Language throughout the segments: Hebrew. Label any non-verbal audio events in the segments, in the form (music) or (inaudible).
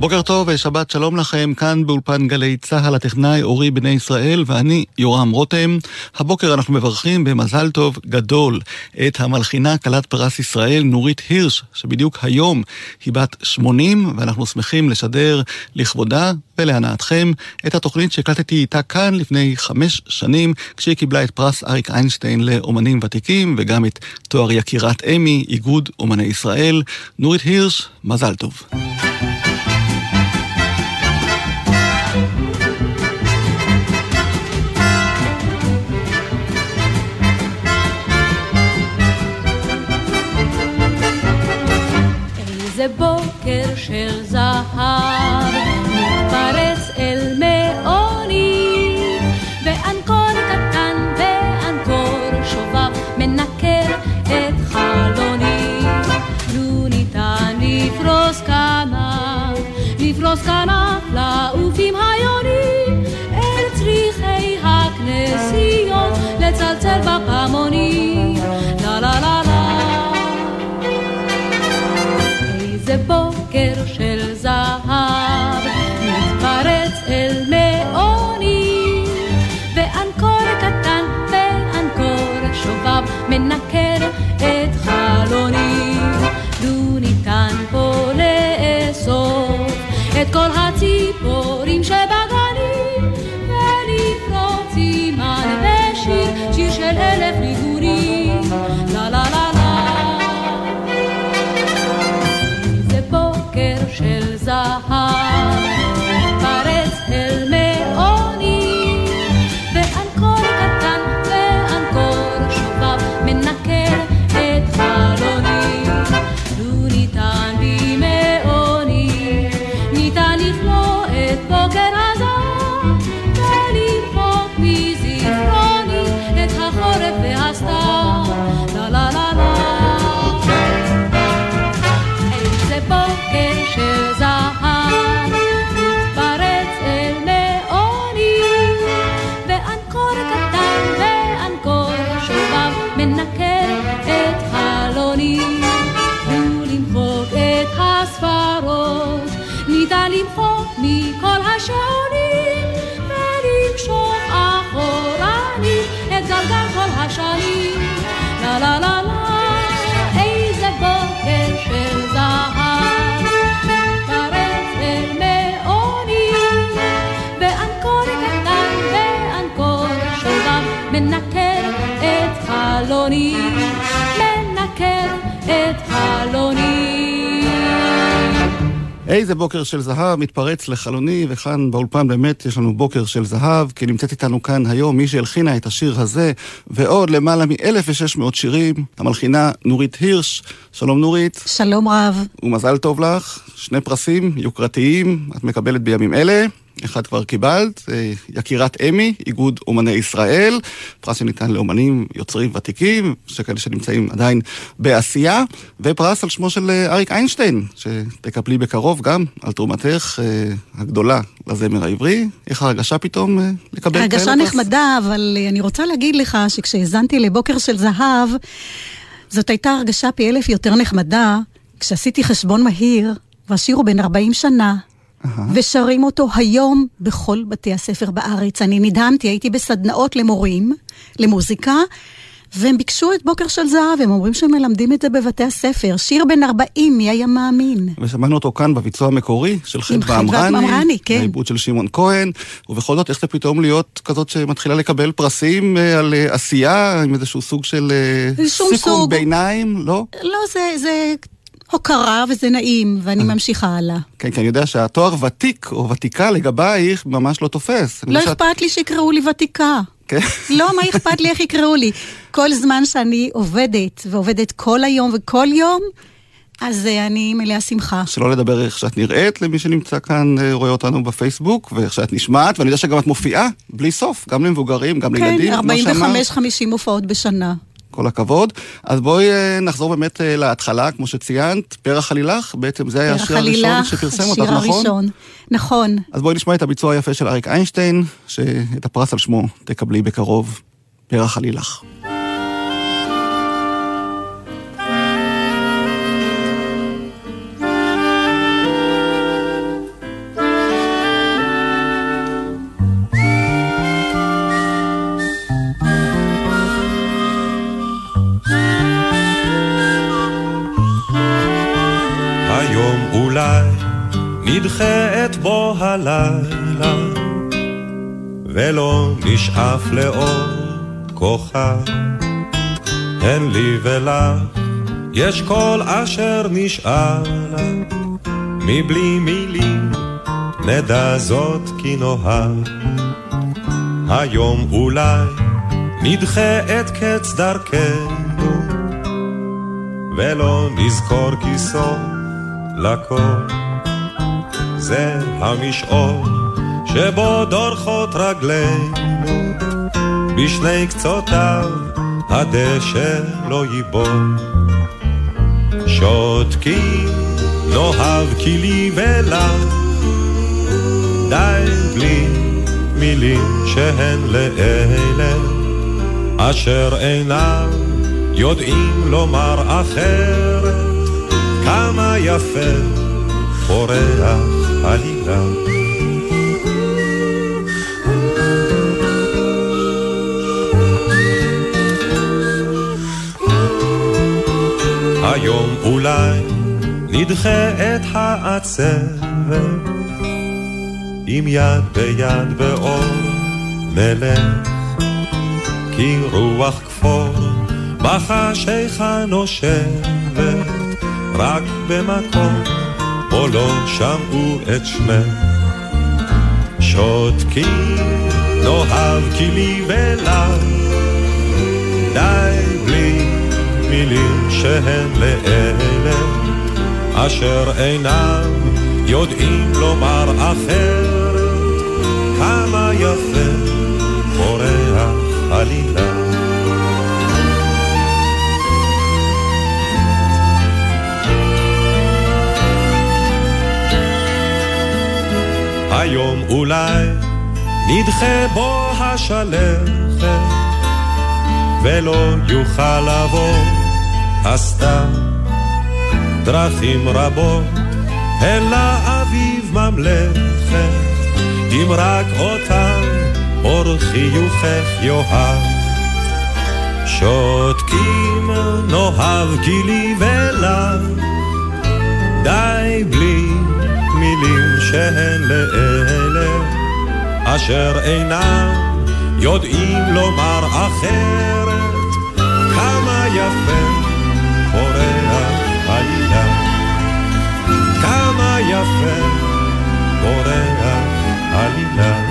בוקר טוב ושבת שלום לכם, כאן באולפן גלי צה"ל, הטכנאי אורי בני ישראל ואני יורם רותם. הבוקר אנחנו מברכים במזל טוב גדול את המלחינה כלת פרס ישראל נורית הירש, שבדיוק היום היא בת 80, ואנחנו שמחים לשדר לכבודה ולהנאתכם את התוכנית שהקלטתי איתה כאן לפני חמש שנים, כשהיא קיבלה את פרס אריק איינשטיין לאומנים ותיקים, וגם את תואר יקירת אמי, איגוד אומני ישראל. נורית הירש, מזל טוב. בפעמונים. את כל הציפורים איזה בוקר של זהב מתפרץ לחלוני, וכאן באולפן באמת יש לנו בוקר של זהב, כי נמצאת איתנו כאן היום מי שהלחינה את השיר הזה, ועוד למעלה מ-1,600 שירים, המלחינה נורית הירש. שלום נורית. שלום רב. ומזל טוב לך, שני פרסים יוקרתיים, את מקבלת בימים אלה. אחד כבר קיבלת, יקירת אמי, איגוד אומני ישראל, פרס שניתן לאומנים יוצרים ותיקים, שכאלה שנמצאים עדיין בעשייה, ופרס על שמו של אריק איינשטיין, שתקבלי בקרוב גם על תרומתך הגדולה לזמר העברי. איך הרגשה פתאום לקבל כאלה פרס? הרגשה נחמדה, אבל אני רוצה להגיד לך שכשהאזנתי לבוקר של זהב, זאת הייתה הרגשה פי אלף יותר נחמדה, כשעשיתי חשבון מהיר, והשיר הוא בן 40 שנה. Uh-huh. ושרים אותו היום בכל בתי הספר בארץ. אני נדהמתי, הייתי בסדנאות למורים, למוזיקה, והם ביקשו את בוקר של זהב, הם אומרים שהם מלמדים את זה בבתי הספר. שיר בן 40, מי היה מאמין? ושמענו אותו כאן בביצוע המקורי של חדווה אמרני, כן. העיבוד של שמעון כהן, ובכל זאת, איך זה פתאום להיות כזאת שמתחילה לקבל פרסים על עשייה, עם איזשהו סוג של סיכום סוג. ביניים, לא? לא, זה... זה... הוקרה וזה נעים, ואני ממשיכה הלאה. כן, כי אני יודע שהתואר ותיק או ותיקה לגבייך ממש לא תופס. לא אכפת לי שיקראו לי ותיקה. כן? לא, מה אכפת לי איך יקראו לי? כל זמן שאני עובדת, ועובדת כל היום וכל יום, אז אני מלאה שמחה. שלא לדבר איך שאת נראית למי שנמצא כאן, רואה אותנו בפייסבוק, ואיך שאת נשמעת, ואני יודע שגם את מופיעה בלי סוף, גם למבוגרים, גם לילדים, כן, 45-50 הופעות בשנה. כל הכבוד. אז בואי נחזור באמת להתחלה, כמו שציינת, פרח עלילך, בעצם זה היה השיר הראשון שפרסם אותך, נכון? השיר הראשון, נכון. אז בואי נשמע את הביצוע היפה של אריק איינשטיין, שאת הפרס על שמו תקבלי בקרוב, פרח עלילך. הלילה, ולא נשאף לאור כוכב. הן לי ולך, יש כל אשר נשאלה, מבלי מילים נדע זאת כי נאהב. היום אולי נדחה את קץ דרכנו, ולא נזכור כי סוף לכל. זה המשעול שבו דורכות רגלינו, בשני קצותיו הדשא לא ייבול. שותקים, נאהב כי לי ולך, די בלי מילים שהן לאלה, אשר אינם יודעים לומר אחרת, כמה יפה פורח עלילה. היום אולי נדחה את העצבת, עם יד ביד באור נלך, כי רוח כפור בחשיכה נושבת, רק במקום פה לא שמעו את שמך. שותקים, נאהב כי לי ולך, די בלי מילים שהן לאלה, אשר אינם יודעים לומר אחרת, כמה יפה פורח עלילה. היום אולי נדחה בו השלכת, ולא יוכל לבוא הסתם דרכים רבות אל האביב ממלכת, אם רק אותם אור חיוכך יאהב. שותקים נאהב גילי ולך, די בלי מילים שהן לאלה אשר אינם יודעים לומר אחרת. כמה יפה פורח עלילה כמה יפה פורח עלילה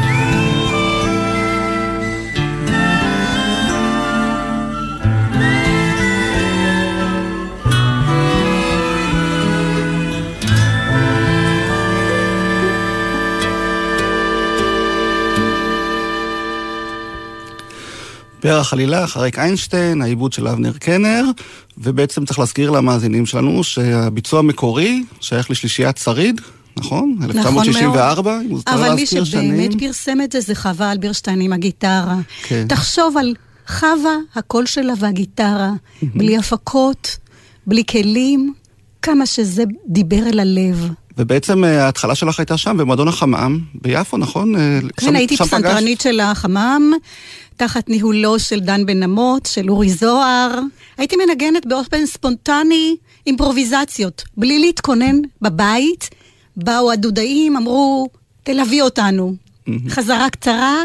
פרח עלילך, אריק איינשטיין, העיבוד של אבנר קנר, ובעצם צריך להזכיר למאזינים שלנו שהביצוע המקורי שייך לשלישיית שריד, נכון? נכון 1964, מאוד. אם מותר אבל מי שבאמת שנים. פרסם את זה זה חווה אלברשטיין עם הגיטרה. כן. תחשוב על חווה, הקול שלה והגיטרה, בלי הפקות, בלי כלים, כמה שזה דיבר אל הלב. ובעצם אה, ההתחלה שלך הייתה שם, במועדון החמם, ביפו, נכון? אה, כן, הייתי? פסנתרנית של החמם, תחת ניהולו של דן בן אמות, של אורי זוהר. הייתי מנגנת באופן ספונטני אימפרוביזציות, בלי להתכונן בבית. באו הדודאים, אמרו, תלווי אותנו. חזרה קצרה,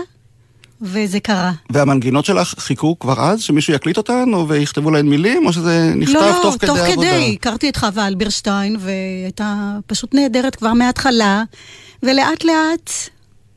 וזה קרה. והמנגינות שלך חיכו כבר אז, שמישהו יקליט אותן, או ויכתבו להן מילים, או שזה נכתב לא, לא, תוך כדי תוך העבודה? כדי. הכרתי את חווה אלברשטיין, והייתה פשוט נהדרת כבר מההתחלה, ולאט לאט,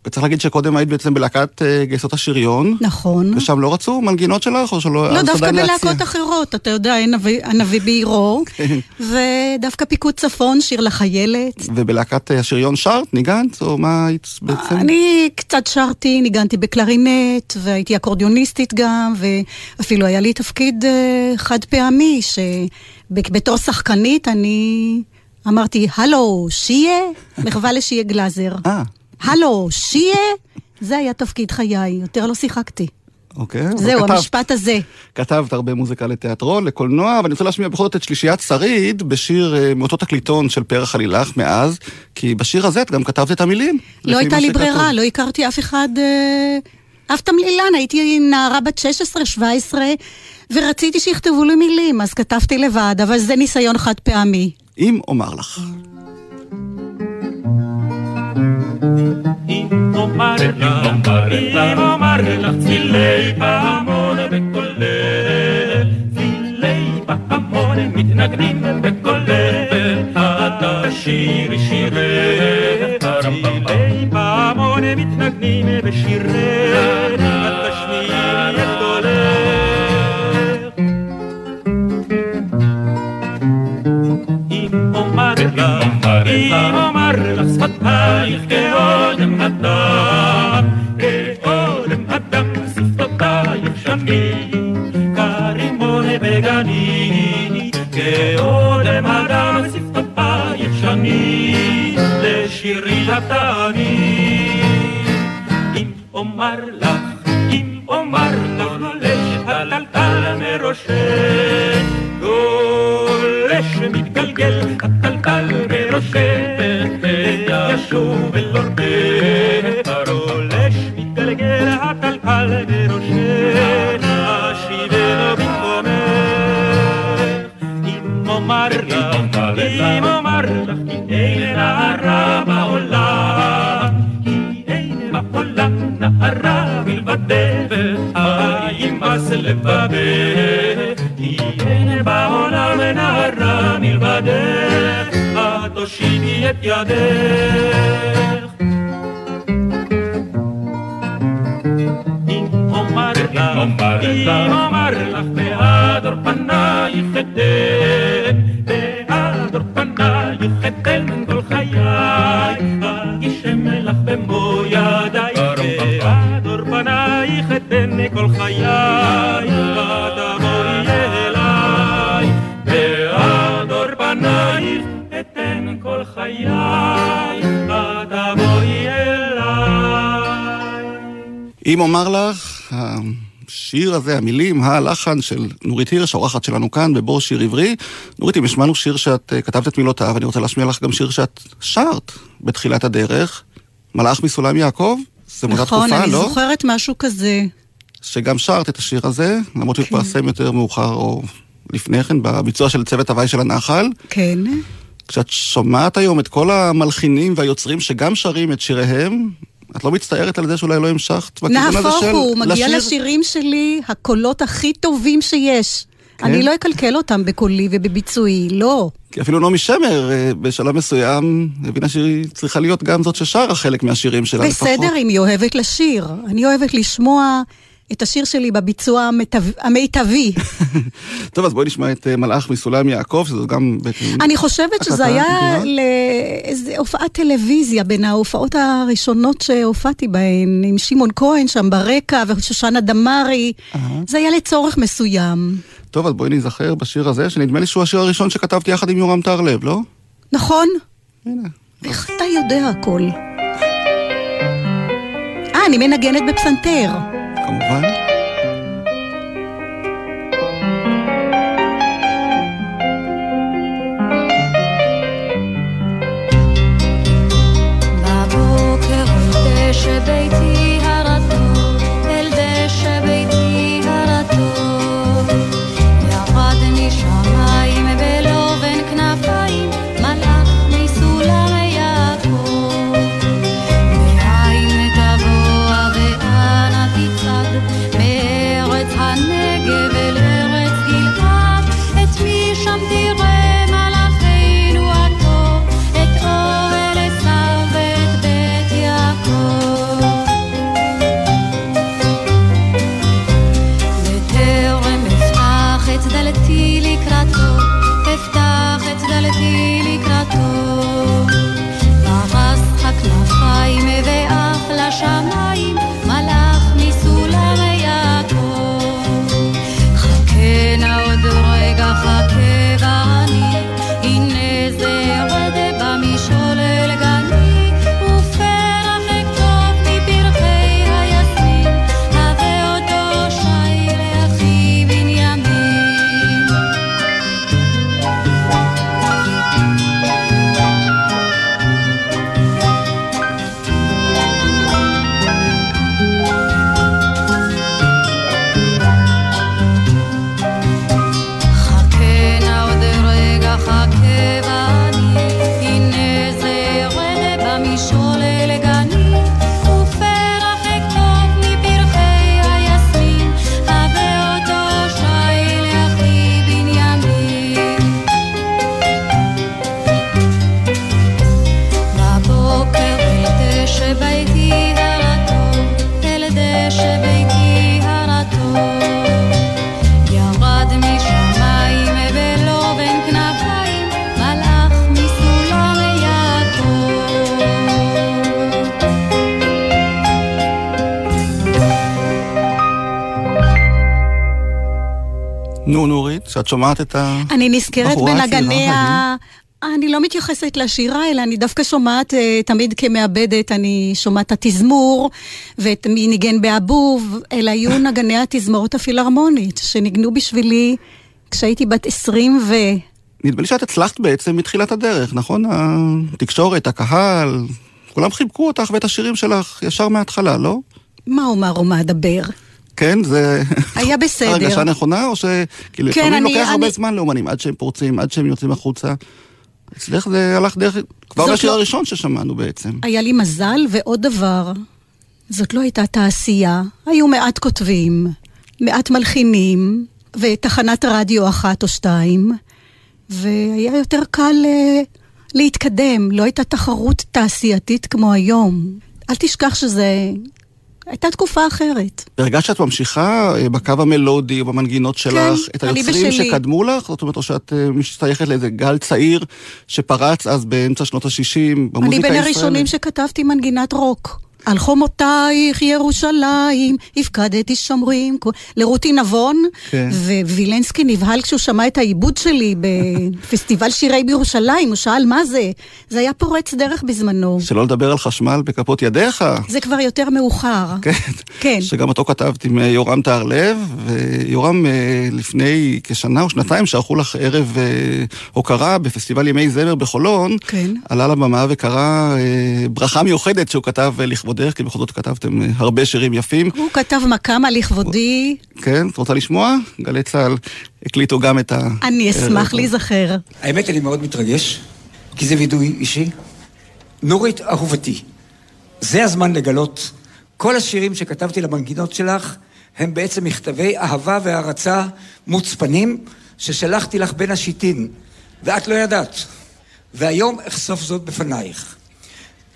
וצריך להגיד שקודם היית בעצם בלהקת אה, גייסות השריון, נכון. ושם לא רצו מנגינות שלך, או שלא... לא, דווקא? בלהקות אחרות, אתה יודע, הנביא- בעירו, (laughs) כן. ודווקא פיקוד צפון, שיר לחיילת. ובלהקת אה, השריון שרת, ניגנת, או מה היית בעצם? אני קצת שרתי, ניגנתי בקלרינט, והייתי אקורדיוניסטית גם, ואפילו היה לי תפקיד אה, חד פעמי, שבתור שחקנית אני אמרתי, הלו, שיה? (laughs) מחווה לשיה גלאזר. אה, הלו, שיה? זה היה תפקיד חיי, יותר לא שיחקתי. אוקיי. אבל זהו, כתבת- המשפט הזה. כתבת הרבה מוזיקה לתיאטרון, לקולנוע, ואני רוצה להשמיע בכל זאת את שלישיית שריד בשיר אה, מאותו תקליטון של פרח עלילך מאז, כי בשיר הזה את גם כתבת את המילים. לא הייתה לי. ברירה, לא הכרתי אף אחד, אה, אף תמלילן, הייתי נערה בת 16-17, ורציתי שיכתבו לי מילים, אז כתבתי לבד, אבל זה ניסיון חד פעמי. אם אומר לך. אם אומר לך צלילי פעמון בקולך, צלילי פעמון מתנגנים בקולך, אתה שירי שירי, צלילי פעמון מתנגנים בשירך, את תשמיעי את קולך. אם אומר לך, אם אומר לך שפתייך כאודם אדם, כאודם אדם שפתותייך שמי, כרימון בגני, כאודם אדם שפתותייך שמי, לשירי התני. אם אומר לך, אם אומר לך, גולש הטלטל מראשך, גולש מתגלגל הטלטל מראשך, ישוב אל אורכך, גולש מתגלגל הטלטל מראשך, אשיבנו במקומך. אם אומר לך, אם אומר לך, כי אין נערה בעולם, כי אין בעולם נערה מלבדך, הימאס לבבך, כי אין בעולם נערה מלבדך, את תושיטי את ידך. אם אומר לך, אם אומר אם אומר לך, השיר הזה, המילים, הלחן של נורית הירש, האורחת שלנו כאן בבור שיר עברי. נורית, אם השמענו שיר שאת אה, כתבת את מילותיו, אני רוצה להשמיע לך גם שיר שאת שרת בתחילת הדרך. מלאך מסולם יעקב? זה מאותה נכון, תקופה, אני לא? זוכרת משהו כזה. שגם שרת את השיר הזה, למרות שהוא כן. התפרסם יותר מאוחר או לפני כן, בביצוע של צוות הוואי של הנחל. כן. כשאת שומעת היום את כל המלחינים והיוצרים שגם שרים את שיריהם, את לא מצטערת על זה שאולי לא המשכת בכיוון הזה של... נהפוך הוא, מגיע לשיר? לשירים שלי הקולות הכי טובים שיש. כן? אני לא אקלקל אותם בקולי ובביצועי, לא. כי אפילו נעמי שמר אה, בשלב מסוים הבינה שהיא צריכה להיות גם זאת ששרה חלק מהשירים שלה לפחות. בסדר, אם היא אוהבת לשיר. אני אוהבת לשמוע את השיר שלי בביצוע המיטב- המיטבי. (laughs) טוב, אז בואי נשמע את אה, מלאך מסולם יעקב, שזו גם. אני חושבת שזה היה. לאיזה הופעת טלוויזיה, בין ההופעות הראשונות שהופעתי בהן, עם שמעון כהן שם ברקע, ושושנה דמארי. זה היה לצורך מסוים. טוב, אז בואי ניזכר בשיר הזה, שנדמה לי שהוא השיר הראשון שכתבתי יחד עם יורם טהרלב, לא? נכון? הנה. איך אתה יודע הכל? אה, אני מנגנת בפסנתר. כמובן. בבוקר אל נורית, שאת שומעת את ה... אני נזכרת בנגני ה... אני לא מתייחסת לשירה, אלא אני דווקא שומעת, אה, תמיד כמעבדת, אני שומעת את התזמור, ואת מי ניגן באבוב, אלה היו (laughs) נגני התזמורת הפילהרמונית, שניגנו בשבילי כשהייתי בת 20 ו... נדמה לי שאת הצלחת בעצם מתחילת הדרך, נכון? התקשורת, הקהל, כולם חיבקו אותך ואת השירים שלך ישר מההתחלה, לא? מה אומר ומה אדבר? כן, זה... היה (laughs) בסדר. הרגשה נכונה, או ש... כאילו, כן, לפעמים אני- לוקח הרבה אני- זמן לאומנים, עד שהם פורצים, עד שהם יוצאים החוצה. אצלך זה הלך דרך... כבר בשיר לא- הראשון ששמענו בעצם. היה לי מזל, ועוד דבר, זאת לא הייתה תעשייה. היו מעט כותבים, מעט מלחינים, ותחנת רדיו אחת או שתיים, והיה יותר קל אה, להתקדם. לא הייתה תחרות תעשייתית כמו היום. אל תשכח שזה... הייתה תקופה אחרת. הרגשת שאת ממשיכה אה, בקו המלודי במנגינות שלך את אני היוצרים. שקדמו לך? זאת אומרת, או שאת אה, משתייכת לאיזה גל צעיר שפרץ אז באמצע שנות ה-60 במוזיקה אני הישראלית? בין הראשונים שכתבתי מנגינת רוק. על חומותייך ירושלים, הפקדתי שומרים, לרותי נבון, כן. ווילנסקי נבהל כשהוא שמע את העיבוד שלי בפסטיבל שירי בירושלים, הוא שאל מה זה? זה היה פורץ דרך בזמנו. שלא לדבר על חשמל בכפות ידיך. זה כבר יותר מאוחר. כן. כן. שגם אותו כתבת עם יורם טהרלב, ויורם אה, לפני כשנה או שנתיים שערכו לך ערב אה, הוקרה בפסטיבל ימי זמר בחולון, כן. עלה לבמה וקרא אה, ברכה מיוחדת שהוא כתב אה, לכבודך, כי בכל זאת כתבתם אה, הרבה שירים יפים. הוא כתב מקאמה לכבודי, כן, את רוצה לשמוע? גלי צה"ל הקליטו גם את ה... אני אשמח ערב. להיזכר. האמת, אני מאוד מתרגש, כי זה וידוי אישי. נורית אהובתי, זה הזמן לגלות. כל השירים שכתבתי למנגינות שלך הם בעצם מכתבי אהבה והערצה מוצפנים ששלחתי לך בין השיטין, ואת לא ידעת. והיום אחשוף זאת בפנייך.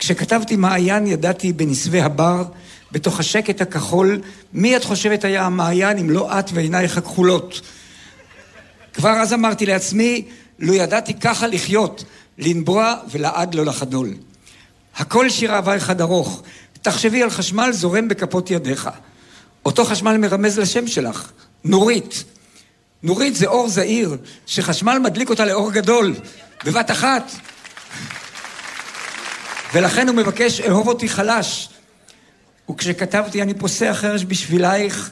כשכתבתי מעיין ידעתי בנסבי הבר, בתוך השקט הכחול, מי את חושבת היה המעיין אם לא את ועינייך הכחולות? כבר אז אמרתי לעצמי, לו ידעתי ככה לחיות, לנבוע ולעד לא לחדול. הכל שיר אהבה אחד ארוך. תחשבי על חשמל זורם בכפות ידיך. אותו חשמל מרמז לשם שלך, נורית. נורית זה אור זעיר, שחשמל מדליק אותה לאור גדול, בבת אחת. ולכן הוא מבקש, אהוב אותי חלש. וכשכתבתי אני פוסע חרש בשבילייך,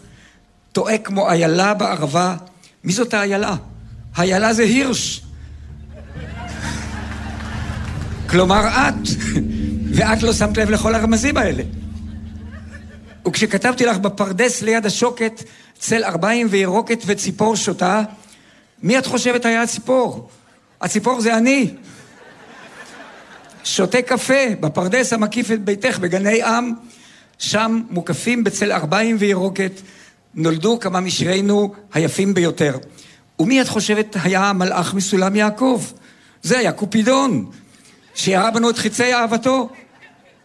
טועה כמו איילה בערבה. מי זאת האיילה? האיילה זה הירש. כלומר את, ואת לא שמת לב לכל הרמזים האלה. וכשכתבתי לך בפרדס ליד השוקת, צל ארבעים וירוקת וציפור שותה, מי את חושבת היה הציפור? הציפור זה אני. שותה קפה בפרדס המקיף את ביתך בגני עם, שם מוקפים בצל ארבעים וירוקת, נולדו כמה משירינו היפים ביותר. ומי את חושבת היה המלאך מסולם יעקב? זה היה קופידון, שירה בנו את חיצי אהבתו.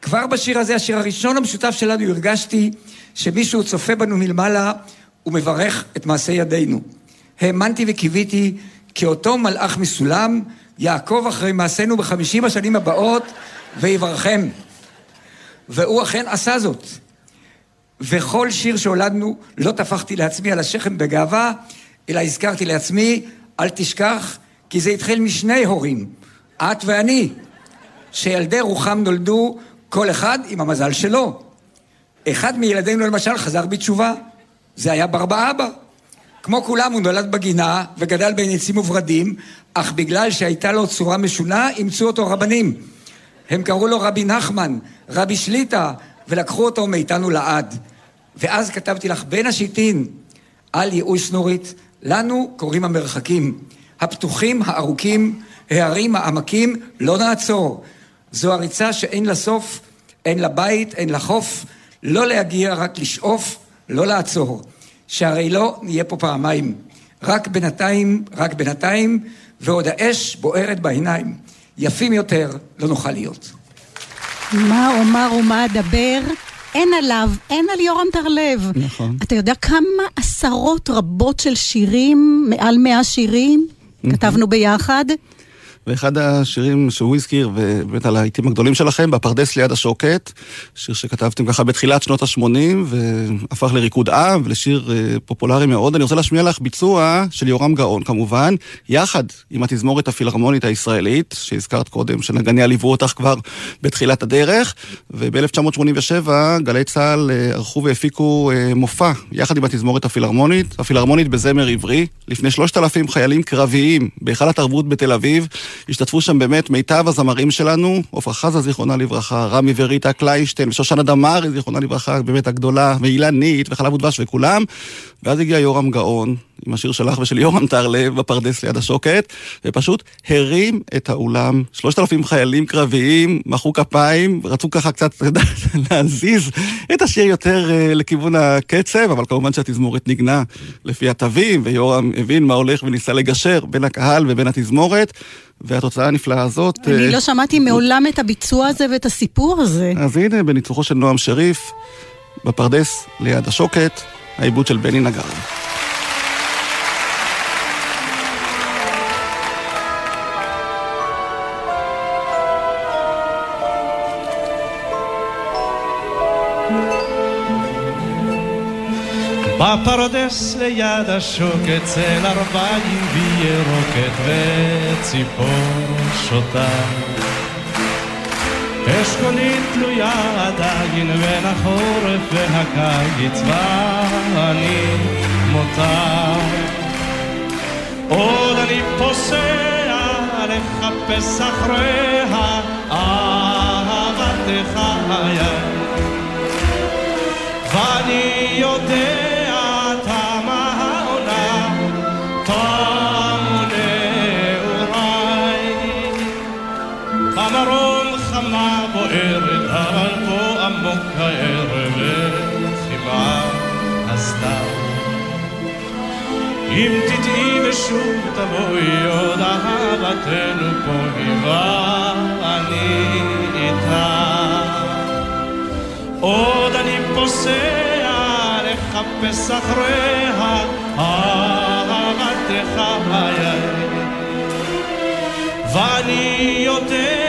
כבר בשיר הזה, השיר הראשון המשותף שלנו, הרגשתי שמישהו צופה בנו מלמעלה ומברך את מעשה ידינו. האמנתי וקיוויתי כי אותו מלאך מסולם יעקוב אחרי מעשינו בחמישים השנים הבאות ויברכם. והוא אכן עשה זאת. וכל שיר שהולדנו לא טפחתי לעצמי על השכם בגאווה, אלא הזכרתי לעצמי, אל תשכח, כי זה התחיל משני הורים, את ואני, שילדי רוחם נולדו כל אחד עם המזל שלו. אחד מילדינו למשל חזר בתשובה, זה היה ברבא אבא. כמו כולם הוא נולד בגינה וגדל בין עצים וורדים, אך בגלל שהייתה לו צורה משונה, אימצו אותו רבנים. הם קראו לו רבי נחמן, רבי שליטא, ולקחו אותו מאיתנו לעד. ואז כתבתי לך בין השיטין, אל ייאוש נורית, לנו קוראים המרחקים. הפתוחים, הארוכים, ההרים, העמקים, לא נעצור. זו הריצה שאין לה סוף, אין לה בית, אין לה חוף, לא להגיע, רק לשאוף, לא לעצור. שהרי לא נהיה פה פעמיים. רק בינתיים, רק בינתיים, ועוד האש בוערת בעיניים. יפים יותר לא נוכל להיות. מה אומר ומה אדבר? אין עליו, אין על יורם טרלב. נכון. אתה יודע כמה עשרות רבות של שירים, מעל מאה שירים, כתבנו ביחד? ואחד השירים שהוא הזכיר, ובאמת על העיתים הגדולים שלכם, בפרדס ליד השוקת, שיר שכתבתם ככה בתחילת שנות ה-80, והפך לריקוד עם ולשיר אה, פופולרי מאוד. אני רוצה להשמיע לך ביצוע של יורם גאון כמובן, יחד עם התזמורת הפילהרמונית הישראלית, שהזכרת קודם, שנגניה ליוו אותך כבר בתחילת הדרך, וב-1987 גלי צה"ל אה, ערכו והפיקו אה, מופע, יחד עם התזמורת הפילהרמונית, הפילהרמונית בזמר עברי, לפני שלושת אלפים חיילים קרביים בהיכל התרבות בתל אביב. השתתפו שם באמת מיטב הזמרים שלנו, עפרה חזה זיכרונה לברכה, רמי וריטה קליישטיין, ושושנה דמארי זיכרונה לברכה, באמת הגדולה, ואילנית, וחלב ודבש וכולם. ואז הגיע יורם גאון, עם השיר שלך ושל יורם טרלב בפרדס ליד השוקת, ופשוט הרים את האולם. שלושת אלפים חיילים קרביים, מחאו כפיים, רצו ככה קצת (laughs) להזיז את השיר יותר uh, לכיוון הקצב, אבל כמובן שהתזמורת ניגנה לפי התווים, ויורם הבין מה הולך וניסה לגשר בין הקהל ובין התזמורת. והתוצאה הנפלאה הזאת... אני אה, לא שמעתי מעולם את הביצוע הזה ואת הסיפור הזה. אז הנה, בניצוחו של נועם שריף, בפרדס ליד השוקת, העיבוד של בני נגר. בפרדס ליד השוקת צל ארבעים וירוקת וציפור שותה אשכולית תלויה עדיין בין החורף והקיץ ואני מותה עוד אני פוסע לחפש אחריה אהבת חיי ואני יודע אם תטעי ושוב תבואי עוד אהבתנו פה היא ואני איתה. עוד אני פוסע לחפש אחריה אהבת חיי ואני יודע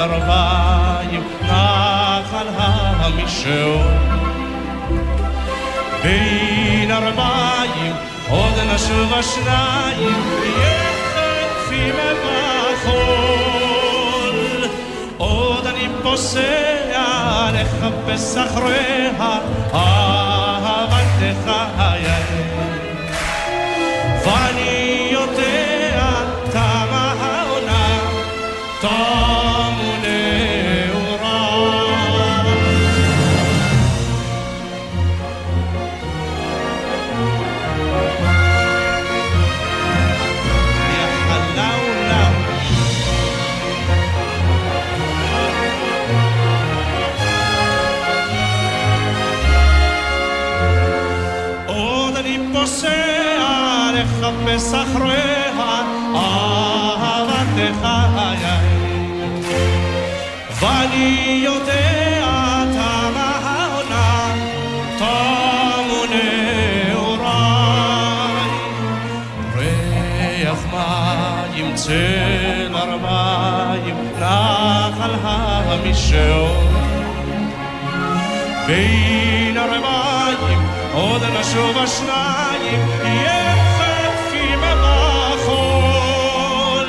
ארבעים נחל המישור. בין ארבעים עוד נשוב השניים יחפים בחול עוד אני פוסע לחפש אחריה אהבת פוסע לחפש אחריה אהבת חיי ואני יודע תמה העונה תמו נעוריי. ריח מים צל ארבעים נחל המישור. ארבעים עוד נשוב השניים יחפים בחול.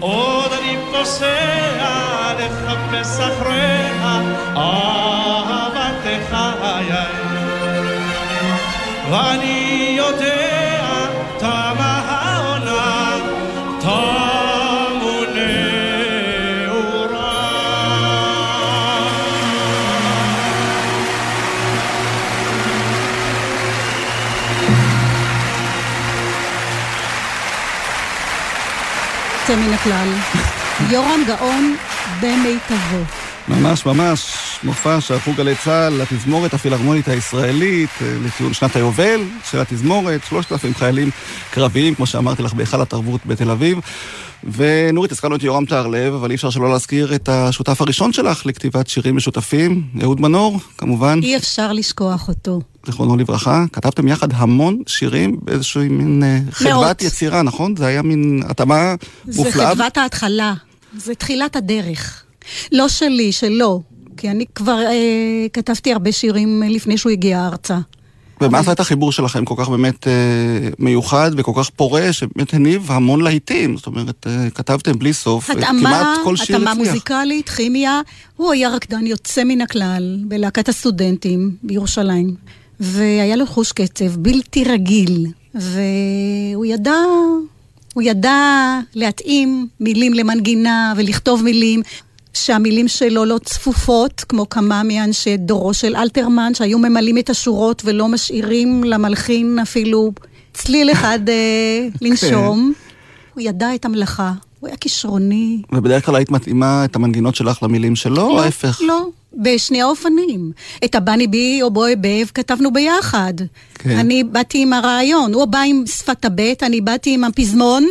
עוד אני פוסע לחפש אחריה אהבת חיי ואני יודע הכלל. יורם גאון במיטבו. ממש ממש. מופע שערכו גלי צה"ל לתזמורת הפילהרמונית הישראלית אה, לציון שנת היובל של התזמורת, 3,000 חיילים קרביים, כמו שאמרתי לך, בהיכל התרבות בתל אביב. ונורית, הזכרנו את יורם טהרלב, אבל אי אפשר שלא להזכיר את השותף הראשון שלך לכתיבת שירים משותפים, אהוד מנור, כמובן. אי אפשר לשכוח אותו. זיכרונו לברכה. כתבתם יחד המון שירים באיזושהי מין אה, חדוות מאות. יצירה, נכון? זה היה מין התאמה זה מופלאה. חדוות ההתחלה, זה תחילת הדרך. לא שלי, שלו, כי אני כבר אה, כתבתי הרבה שירים לפני שהוא הגיע ארצה. ומה עשה את החיבור שלכם כל כך באמת אה, מיוחד וכל כך פורה, שבאמת הניב המון להיטים. זאת אומרת, אה, כתבתם בלי סוף, אה, התאמה, כמעט כל שיר התאמה הצליח. מוזיקלית, כימיה, הוא היה רקדן יוצא מן הכלל בלהקת הסטודנטים בירושלים, והיה לו חוש קצב בלתי רגיל, והוא ידע, הוא ידע להתאים מילים למנגינה ולכתוב מילים. שהמילים שלו לא צפופות, כמו כמה מאנשי דורו של אלתרמן, שהיו ממלאים את השורות ולא משאירים למלחין אפילו צליל אחד אה, (laughs) לנשום. הוא ידע את המלאכה, הוא היה כישרוני. ובדרך כלל היית מתאימה את המנגינות שלך למילים שלו, או ההפך? לא, בשני האופנים. את הבני בי או בואי בב כתבנו ביחד. כן. אני באתי עם הרעיון, הוא בא עם שפת הבט, אני באתי עם הפזמון,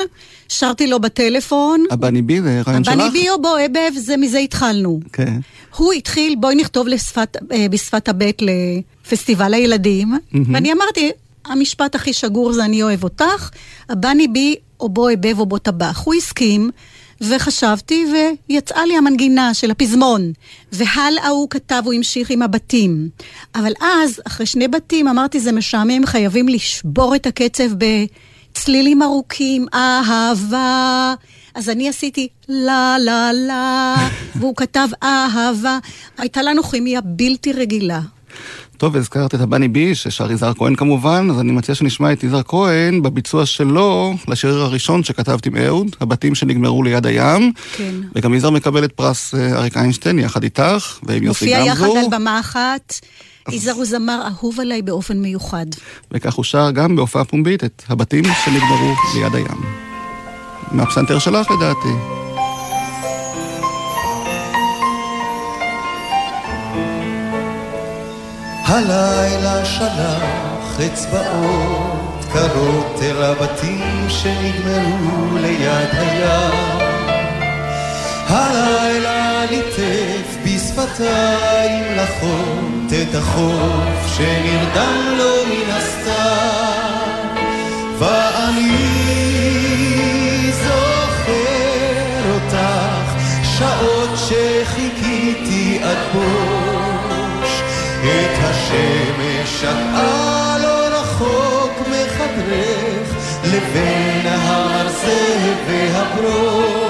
שרתי לו בטלפון. הבני בי זה רעיון שלך? הבני בי או בואי בב, זה מזה התחלנו. כן. הוא התחיל, בואי נכתוב לשפת, אה, בשפת הבט לפסטיבל הילדים, ואני אמרתי, המשפט הכי שגור זה אני אוהב אותך, הבני בי או בוא אבב או בוא טבח. הוא הסכים, וחשבתי, ויצאה לי המנגינה של הפזמון. והלאה הוא כתב, הוא המשיך עם הבתים. אבל אז, אחרי שני בתים, אמרתי, זה משעמם, חייבים לשבור את הקצב בצלילים ארוכים, אהבה. אז אני עשיתי לה לה לה, והוא כתב אהבה. הייתה לנו כימיה בלתי רגילה. טוב, הזכרת את הבני בי, ששר יזהר כהן כמובן, אז אני מציע שנשמע את יזהר כהן בביצוע שלו לשיר הראשון שכתבת עם אהוד, הבתים שנגמרו ליד הים. כן. וגם יזהר מקבל את פרס אה, אריק איינשטיין יחד איתך, ועם יוסי מופיע יחד גמזו. על במה אחת. יזהר הוא זמר אהוב עליי באופן מיוחד. וכך הוא שר גם בהופעה פומבית את הבתים שנגמרו ליד הים. מהפסנתר שלך לדעתי. הלילה שלח אצבעות קרות אל הבתים שנגמרו ליד הים. הלילה ליטף בשפתיים לחות את החוף שנרדם לו מן הסתם. ואני זוכר אותך שעות שחיכיתי עד בוש את השמש שקעה לא רחוק מחדרך לבין המרזה והברוש.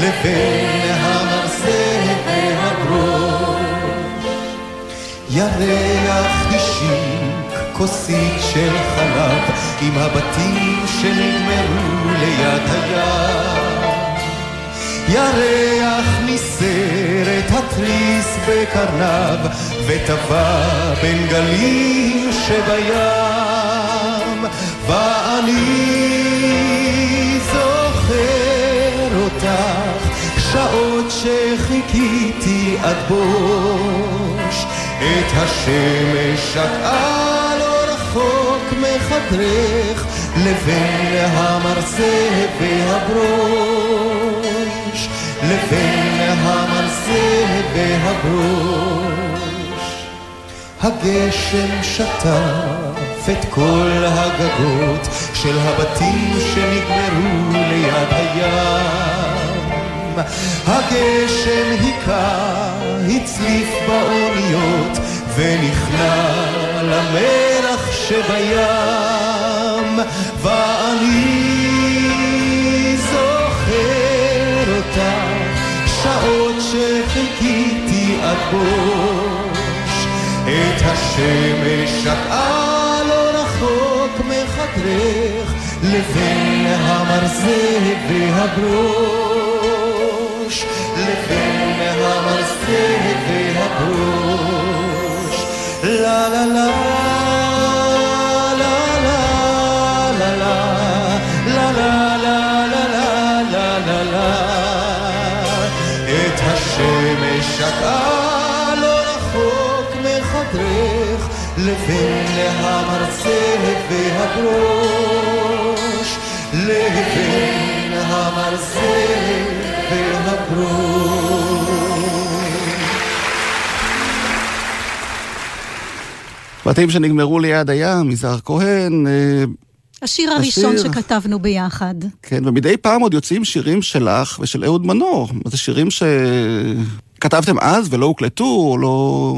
לבין המרזה והברוש. ירח השיק כוסית של חלב עם הבתים שנגמרו ליד הים. ירח ניסר את התריס בקרניו וטבע בין גלים שבים. ואני זוכר אותך שעות שחיכיתי עד בוש. את השמש שקעה לא רחוק מחדרך לבין המרזה והברוש לבין המרזה והברוש הגשם שטף את כל הגגות של הבתים שנגמרו ליד הים. הגשם היכה, הצליף באוניות, ונכנע למלח שבים. ואני שחיכיתי עד בוש. את השמש שקעה לא רחוק מחדרך לבין המרזה והברוש. לבין המרזה והברוש. לה לה לה לבין המרצה והברוש, לבין המרצה והברוש. בתים שנגמרו ליד הים, יזהר כהן, אה, השיר הראשון השיר. שכתבנו ביחד. כן, ומדי פעם עוד יוצאים שירים שלך ושל אהוד מנור. זה שירים שכתבתם אז ולא הוקלטו, או לא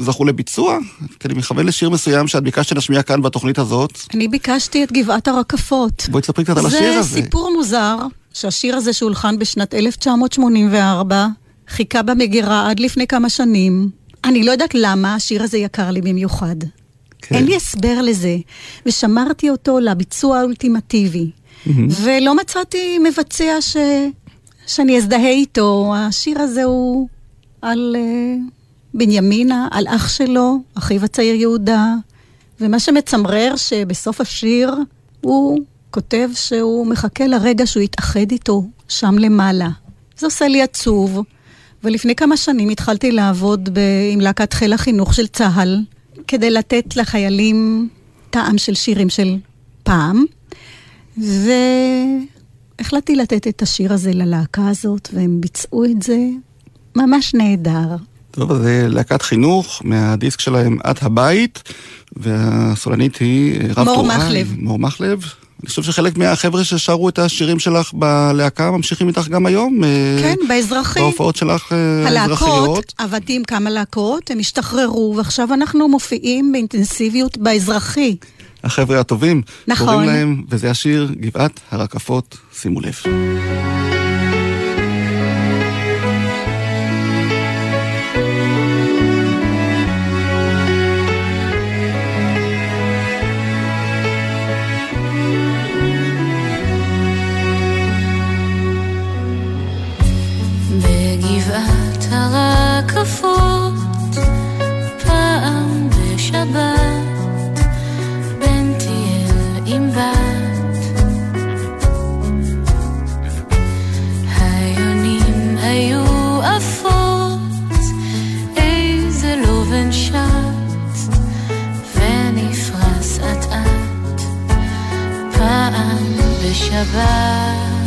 זכו לביצוע? כי אני מכוון לשיר מסוים שאת ביקשת שנשמיע כאן בתוכנית הזאת. אני ביקשתי את גבעת הרקפות. בואי תספרי קצת על השיר זה הזה. סיפור מוזר, שהשיר הזה שהולחן בשנת 1984, חיכה במגירה עד לפני כמה שנים. אני לא יודעת למה השיר הזה יקר לי במיוחד. כן. אין לי הסבר לזה, ושמרתי אותו לביצוע האולטימטיבי. ולא מצאתי מבצע ש... שאני אזדהה איתו. השיר הזה הוא על uh, בנימינה, על אח שלו, אחיו הצעיר יהודה, ומה שמצמרר שבסוף השיר הוא כותב שהוא מחכה לרגע שהוא יתאחד איתו שם למעלה. זה עושה לי עצוב, ולפני כמה שנים התחלתי לעבוד ב... עם להקת חיל החינוך של צה"ל, כדי לתת לחיילים טעם של שירים של פעם, והחלטתי לתת את השיר הזה ללהקה הזאת, והם ביצעו את זה ממש נהדר. טוב, אז זה להקת חינוך מהדיסק שלהם "את הבית", והסולנית היא רב מור טוראי. מחלב. מור מחלב. אני חושב שחלק מהחבר'ה ששרו את השירים שלך בלהקה ממשיכים איתך גם היום. אה, כן, באזרחי. בהופעות שלך אה, הלהקות, האזרחיות. עבדתי עם כמה להקות, הם השתחררו, ועכשיו אנחנו מופיעים באינטנסיביות באזרחי. החבר'ה הטובים. נכון. קוראים להם, וזה השיר גבעת הרקפות, שימו לב. 下班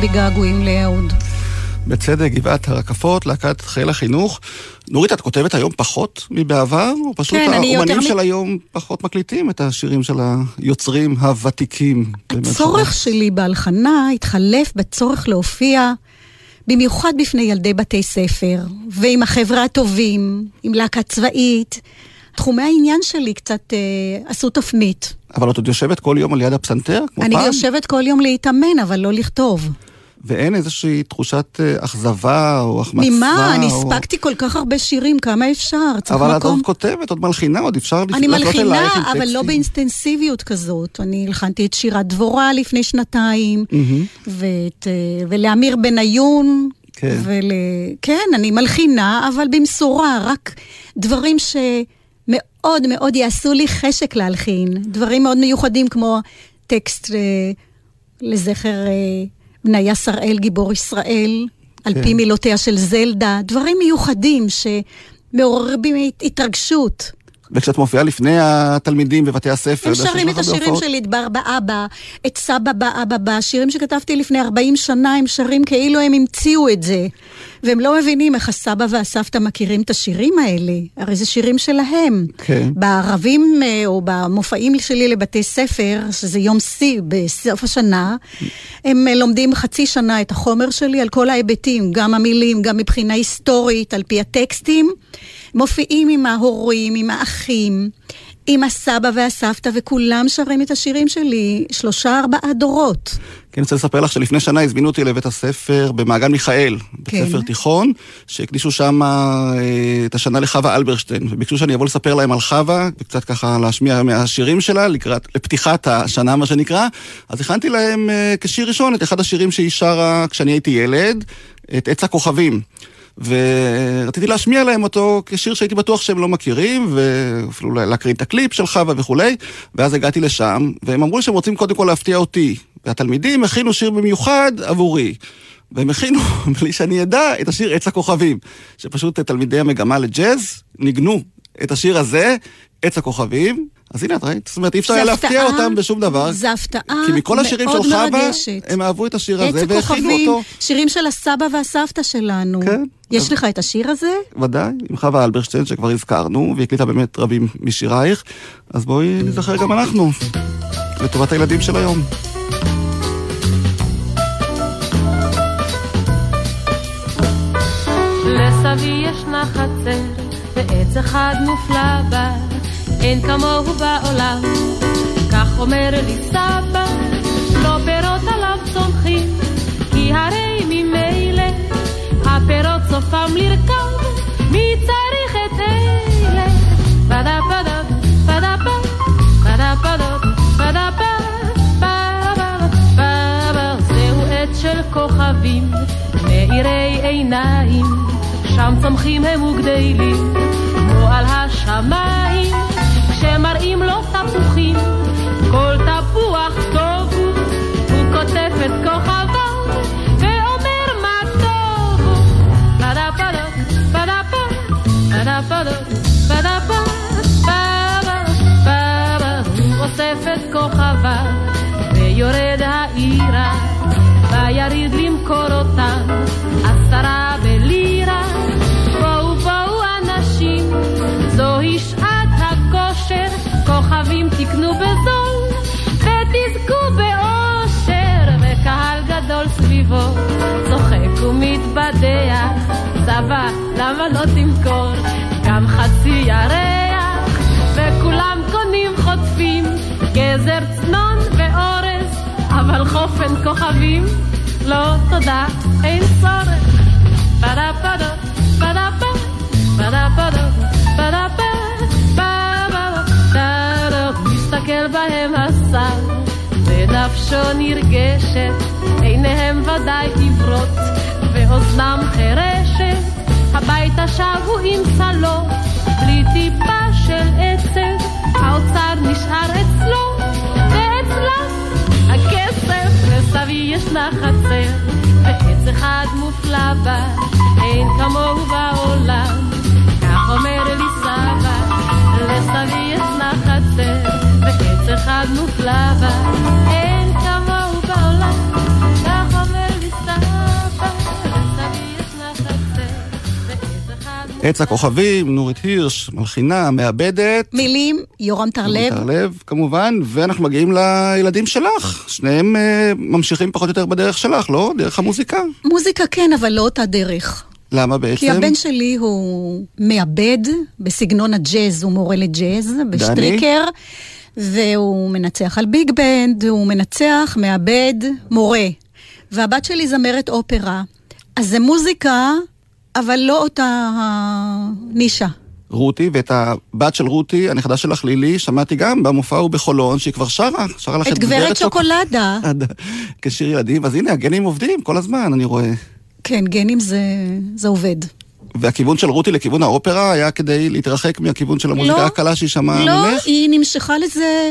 בי געגועים לאהוד. בצדק, גבעת הרקפות, להקת חיל החינוך. נורית, את כותבת היום פחות מבעבר? או פשוט כן, האומנים מ- של היום פחות מקליטים את השירים של היוצרים הוותיקים? הצורך שלי בהלחנה התחלף בצורך להופיע במיוחד בפני ילדי בתי ספר, ועם החבר'ה הטובים, עם להקה צבאית. תחומי העניין שלי קצת אה, עשו תפנית. אבל את עוד יושבת כל יום על יד הפסנתר, כמו אני פעם? יושבת כל יום להתאמן, אבל לא לכתוב. ואין איזושהי תחושת אה, אכזבה או החמצה? ממה? אני או- הספקתי כל כך הרבה שירים, כמה אפשר? צריך אבל את מקום. עוד כותבת, עוד מלחינה, עוד אפשר אני לפנות מלחינה, אלייך עם אבל לא טקסטים. באינסטנסיביות כזאת. אני הלחנתי את שירת דבורה לפני שנתיים, מהמם. ואת, אה, ולאמיר בניון. כן. ול... כן, אני מלחינה, אבל במשורה, רק דברים שמאוד מאוד יעשו לי חשק להלחין. דברים מאוד מיוחדים כמו טקסט אה, לזכר אה, בניה שראל, גיבור ישראל, על כן. פי מילותיה של זלדה, דברים מיוחדים שמעוררים התרגשות. וכשאת מופיעה לפני התלמידים בבתי הספר, הם שרים את השירים? של עדבר באבא, את סבא באבא בא, שירים שכתבתי לפני 40 שנה, הם שרים כאילו הם המציאו את זה. והם לא מבינים איך הסבא והסבתא מכירים את השירים האלה, הרי זה שירים שלהם. כן. בערבים אה, או במופעים שלי לבתי ספר, שזה יום שיא בסוף השנה, הם אה, לומדים חצי שנה את החומר שלי על כל ההיבטים, גם המילים, גם מבחינה היסטורית, על פי הטקסטים. מופיעים עם ההורים, עם האחים, עם הסבא והסבתא, וכולם שרים את השירים שלי שלושה ארבעה דורות. כן, אני רוצה לספר לך שלפני שנה הזמינו אותי לבית הספר במעגן מיכאל, בית כן. ספר תיכון, שהקדישו שם אה, את השנה לחווה אלברשטיין, וביקשו שאני אבוא לספר להם על חווה, וקצת ככה להשמיע מהשירים שלה, לקראת, לפתיחת השנה, מה שנקרא. אז הכנתי להם אה, כשיר ראשון את אחד השירים שהיא שרה כשאני הייתי ילד, את עץ הכוכבים. ורציתי להשמיע להם אותו כשיר שהייתי בטוח שהם לא מכירים, ואפילו להקרין את הקליפ של חווה וכולי, ואז הגעתי לשם, והם אמרו שהם רוצים קודם כל להפתיע אותי. והתלמידים הכינו שיר במיוחד עבורי. והם הכינו, (laughs) בלי שאני אדע, את השיר עץ הכוכבים. שפשוט תלמידי המגמה לג'אז ניגנו את השיר הזה, עץ הכוכבים. אז הנה, את ראית? זאת אומרת, אי אפשר היה להפתיע אותם בשום דבר. זה הפתעה כי מכל השירים מאוד של חווה, מרגשת. הם אהבו את השיר עץ הזה והכינו הכוכבים, אותו. שירים של הסבא והסבתא שלנו. כן. יש אז- לך את השיר הזה? ודאי, עם חווה אלברשטיין שכבר הזכרנו, והיא הקליטה באמת רבים משירייך, אז בואי נזכר גם אנחנו, לטובת הילדים של היום. סבי ישנה חצר, ועץ אחד מופלא בה, אין כמוהו בעולם. כך אומר לי סבא, לא פירות עליו צומחים, כי הרי ממילא הפירות סופם לרקום, מי צריך את אלה? פדה פדה פדה פדה פדה פדה פדה פדה פדה פדה פדה פדה פדה פדה פדה פדה פדה פדה פדה עיניים. שם צומחים הם וגדלים, כמו על השמיים, כשמראים לו תפוחים, כל תפוח ומתבדח, סבא, למה לא תמכור? גם חצי ירח, וכולם קונים חוטפים, גזר צנון ואורז, אבל חופן כוכבים, לא תודה, אין צורך. מסתכל בהם השר, ונפשו נרגשת, עיניהם ודאי עיוורות, ואוזנם חירשת, הביתה שבו עם סלו, בלי טיפה של עצב, האוצר נשאר אצלו, ואצלם הכסף, לסבי ישנה חצר, ועץ אחד מופלא בה, אין כמוהו בעולם. כך אומר לי סבא, לסבי ישנה חצר, ועץ אחד מופלא בה, אין עץ הכוכבים, נורית הירש, מלחינה, מעבדת. מילים, יורם טרלב. טרלב, כמובן, ואנחנו מגיעים לילדים שלך. שניהם אה, ממשיכים פחות או יותר בדרך שלך, לא? דרך המוזיקה. מוזיקה כן, אבל לא אותה דרך. למה בעצם? כי הבן שלי הוא מעבד בסגנון הג'אז, הוא מורה לג'אז בשטריקר, והוא מנצח על ביג בנד, הוא מנצח, מעבד, מורה. והבת שלי זמרת אופרה. אז זה מוזיקה, אבל לא אותה הנישה. רותי, ואת הבת של רותי, הנכדה שלך לילי, שמעתי גם במופע הוא בחולון, שהיא כבר שרה, שרה לך את גברת שוקולדה. כשיר ילדים, אז הנה, הגנים עובדים כל הזמן, אני רואה. כן, גנים זה, זה עובד. והכיוון של רותי לכיוון האופרה היה כדי להתרחק מהכיוון של המוזיקה לא, הקלה שהיא שמעה לא, ממך? היא נמשכה לזה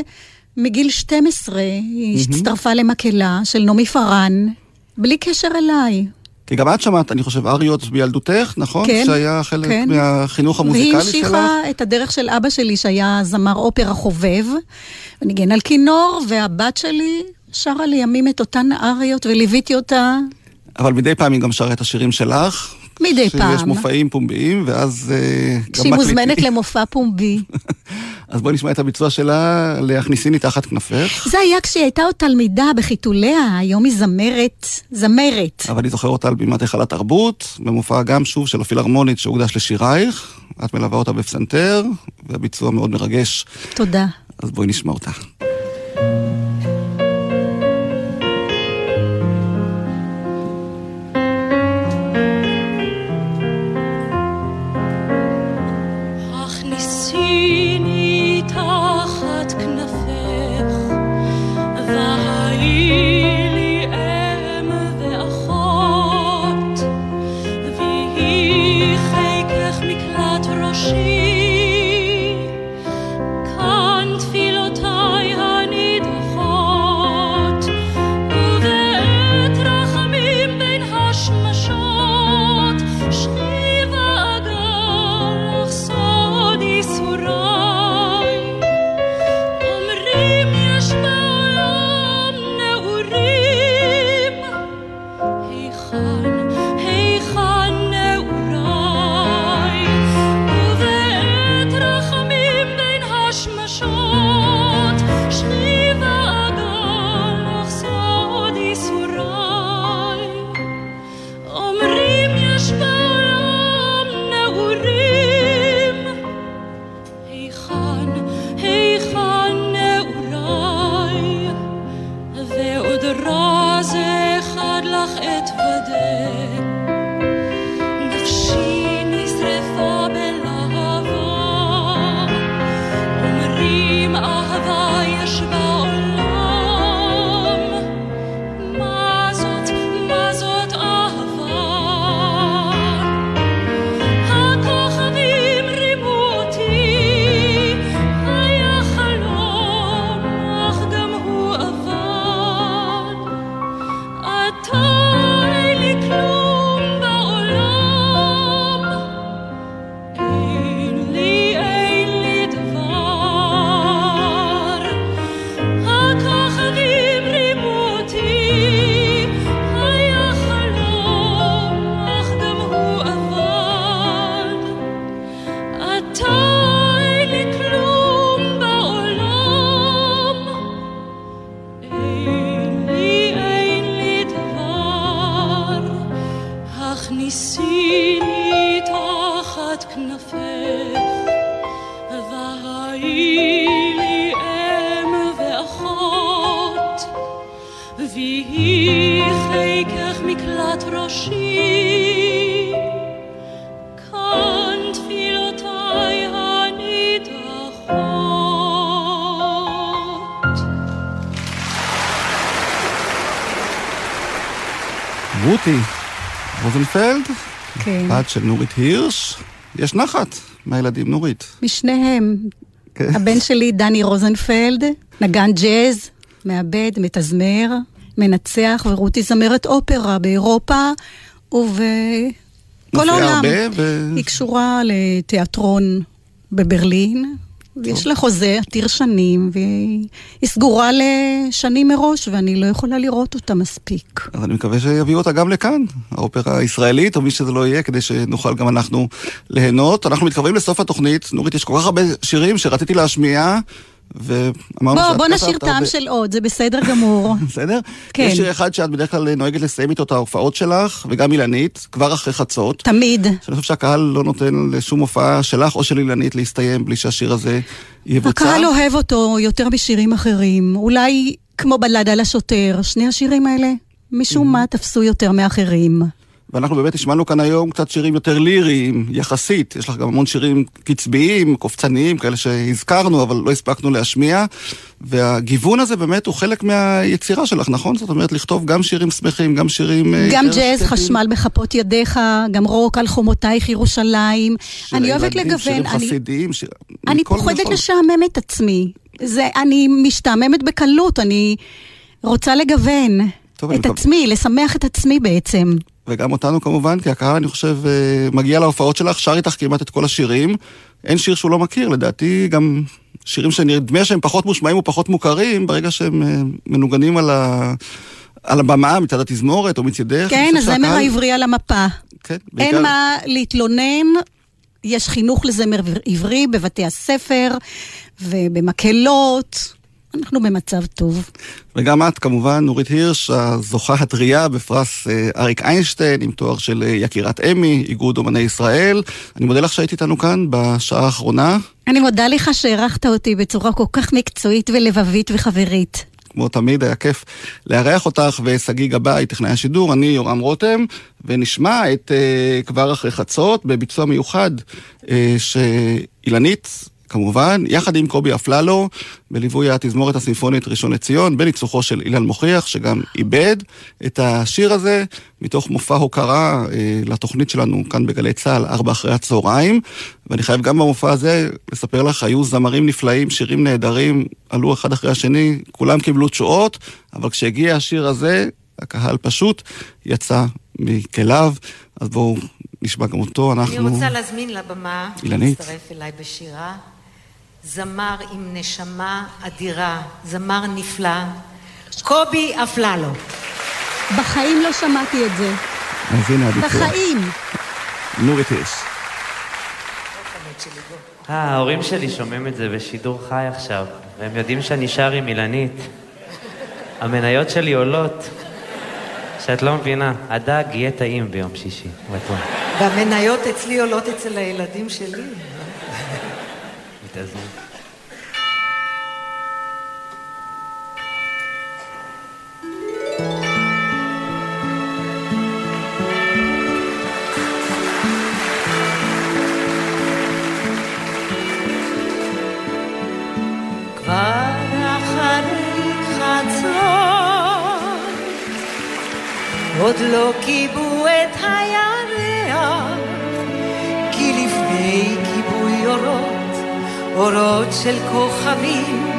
מגיל 12. היא הצטרפה למקהלה של נעמי פארן, בלי קשר אליי. כי גם את שמעת, אני חושב, אריות בילדותך, נכון? כן, שהיה חלק כן. מהחינוך והיא המוזיקלי שלך? המשיכה את הדרך של אבא שלי, שהיה זמר אופרה חובב, וניגן על כינור, והבת שלי שרה לימים את אותן אריות, וליוויתי אותה אבל מדי פעם היא גם שרה את השירים שלך. מדי שיש פעם. מופעים פומביים, ואז אה, גם כשהיא מקליטים. מוזמנת למופע פומבי. (laughs) אז בואי נשמע את הביצוע שלה, להכניסיני תחת כנפך. זה היה כשהיא הייתה עוד תלמידה בחיתוליה, היום היא זמרת, זמרת. אבל אני זוכר אותה על בימת היכל התרבות, במופע גם שוב של הפילהרמונית שהוקדש לשירייך. את מלווה אותה בפסנתר, והביצוע מאוד מרגש. תודה. אז בואי נשמע אותה. הכניסיני תחת כנפך, והיי לי אם ואחות, ויהי חיקך מקלט ראשי. כאן תפילותיי הנדחות. רותי רוזנפלד, כן. בת של נורית הירש. יש נחת מהילדים, נורית. משניהם. כן. הבן שלי, דני רוזנפלד, נגן ג'אז, מעבד, מתזמר, מנצח, ורותי זמרת אופרה באירופה ובכל העולם. הרבה ו- היא קשורה לתיאטרון בברלין, יש לה חוזה עתיר שנים, והיא סגורה לשנים מראש, ואני לא יכולה לראות אותה מספיק. אז אני מקווה שיביאו אותה גם לכאן, האופרה הישראלית, או מי שזה לא יהיה, כדי שנוכל גם אנחנו ליהנות. אנחנו מתקרבים לסוף התוכנית. נורית, יש כל כך הרבה שירים שרציתי להשמיע. ואמרנו בוא, שאת בוא כתבת נשאיר טעם הרבה- של עוד, זה בסדר גמור. (laughs) בסדר? כן. יש שיר אחד שאת בדרך כלל נוהגת לסיים איתו את ההופעות שלך, וגם אילנית, כבר אחרי חצות. תמיד. שאני חושב שהקהל לא נותן לשום הופעה שלך או של אילנית להסתיים בלי שהשיר הזה יבוצע. הקהל אוהב אותו יותר משירים אחרים. אולי כמו בלדה לשוטר, שני השירים האלה, משום מה תפסו יותר מאחרים. ואנחנו באמת השמענו כאן היום קצת שירים יותר ליריים, יחסית. יש לך גם המון שירים קצביים, קופצניים, כאלה שהזכרנו, אבל לא הספקנו להשמיע. והגיוון הזה באמת הוא חלק מהיצירה שלך, נכון? זאת אומרת, לכתוב גם שירים שמחים, גם שירים... אה, גם ג'אז. חשמל בכפות ידיך, גם רוק על חומותייך ירושלים. אני אוהבת לגוון. שירים אני- חסידיים, שיר... אני פוחדת. לשעמם את עצמי. זה, אני משתעממת בקלות, אני רוצה לגוון טוב, את עצמי, לשמח את עצמי בעצם. וגם אותנו כמובן, כי הקהל, אני חושב, אה, מגיע להופעות שלך, שר איתך כמעט את כל השירים. אין שיר שהוא לא מכיר, לדעתי גם שירים שנדמה שהם פחות מושמעים ופחות מוכרים, ברגע שהם אה, מנוגנים על, ה... על הבמה מצד התזמורת או מצידך. כן, הזמר שהקהל- העברי על המפה. כן, אין בעיקר- מה להתלונן, יש חינוך לזמר עברי בבתי הספר ובמקהלות. אנחנו במצב טוב. וגם את, כמובן, נורית הירש, הזוכה הטריה בפרס אה, אריק איינשטיין, עם תואר של אה, יקירת אמי, איגוד אומני ישראל. אני מודה לך שהיית איתנו כאן בשעה האחרונה. אני מודה לך שהערכת אותי בצורה כל כך מקצועית ולבבית וחברית. כמו תמיד, היה כיף לארח אותך, ושגיא גבאי, טכנאי השידור, אני יורם רותם, ונשמע את uh, כבר אחרי חצות בביצוע מיוחד uh, שאילנית, כמובן, יחד עם קובי אפללו, בליווי התזמורת הסימפונית ראשון לציון, בניצוחו של אילן מוכיח, שגם איבד את השיר הזה, מתוך מופע הוקרה uh, לתוכנית שלנו כאן בגלי צה"ל, ארבע אחרי הצהריים. ואני חייב גם במופע הזה לספר לך, היו זמרים נפלאים, שירים נהדרים, עלו אחד אחרי השני, כולם קיבלו תשואות, אבל כשהגיע השיר הזה, הקהל פשוט יצא מכליו. אז בואו נשמע גם אותו, אנחנו... אני רוצה להזמין לבמה, אילנית. להצטרף אליי בשירה, זמר עם נשמה אדירה, זמר נפלא, קובי אפללו. בחיים לא שמעתי את זה. אז הנה הביצוע. בחיים. נורית הירש. אה, ההורים שלי שומעים את זה בשידור חי עכשיו, והם יודעים שאני שר עם אילנית. המניות שלי עולות, שאת לא מבינה. הדג יהיה טעים ביום שישי, בטוח. והמניות אצלי עולות אצל הילדים שלי. חצות, עוד לא כיבו את הירח, אורות של כוכבים,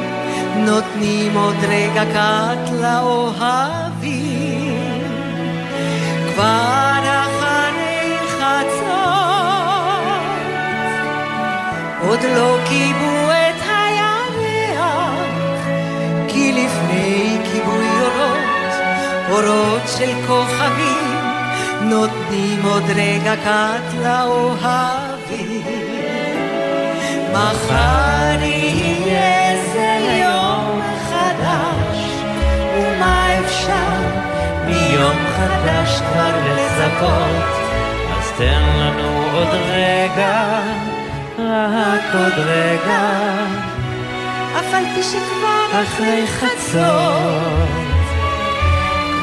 נותנים עוד רגע קט לאוהבים. כבר אחרי חצות, עוד לא כיבו את הירח, כי לפני כיבוי אורות, אורות של כוכבים, נותנים עוד רגע קט לאוהבים. מחר יהיה זה יום חדש, ומה אפשר מיום חדש כבר לצפות? אז תן לנו עוד רגע, רק עוד רגע, אף על פי שכבר אחרי חצות,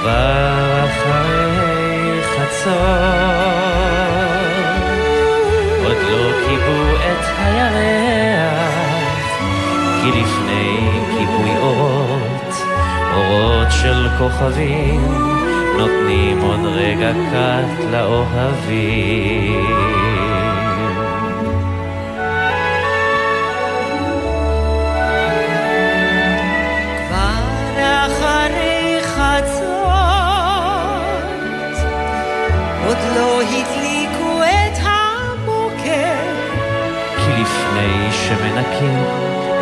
כבר אחרי חצות, כיבו את הירח, כי לפני כיבוי אורות, אורות של כוכבים, נותנים עוד רגע קט לאוהבים. עוד לא שמנקים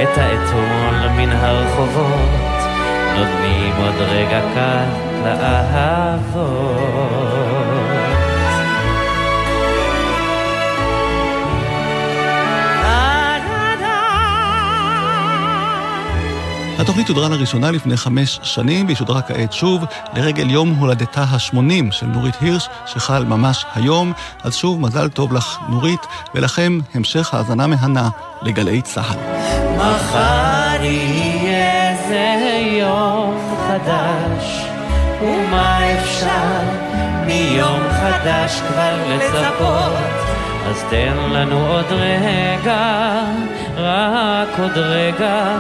את האתמול מן הרחובות, נותנים עוד רגע קט לאהבות. התוכנית שודרה לראשונה לפני חמש שנים, והיא שודרה כעת שוב לרגל יום הולדתה ה-80 של נורית הירש, שחל ממש היום. אז שוב, מזל טוב לך, נורית, ולכם המשך האזנה מהנה לגלי צה"ל. מחר יהיה זה יום חדש, ומה אפשר מיום חדש כבר לצפות? אז תן לנו עוד רגע, רק עוד רגע.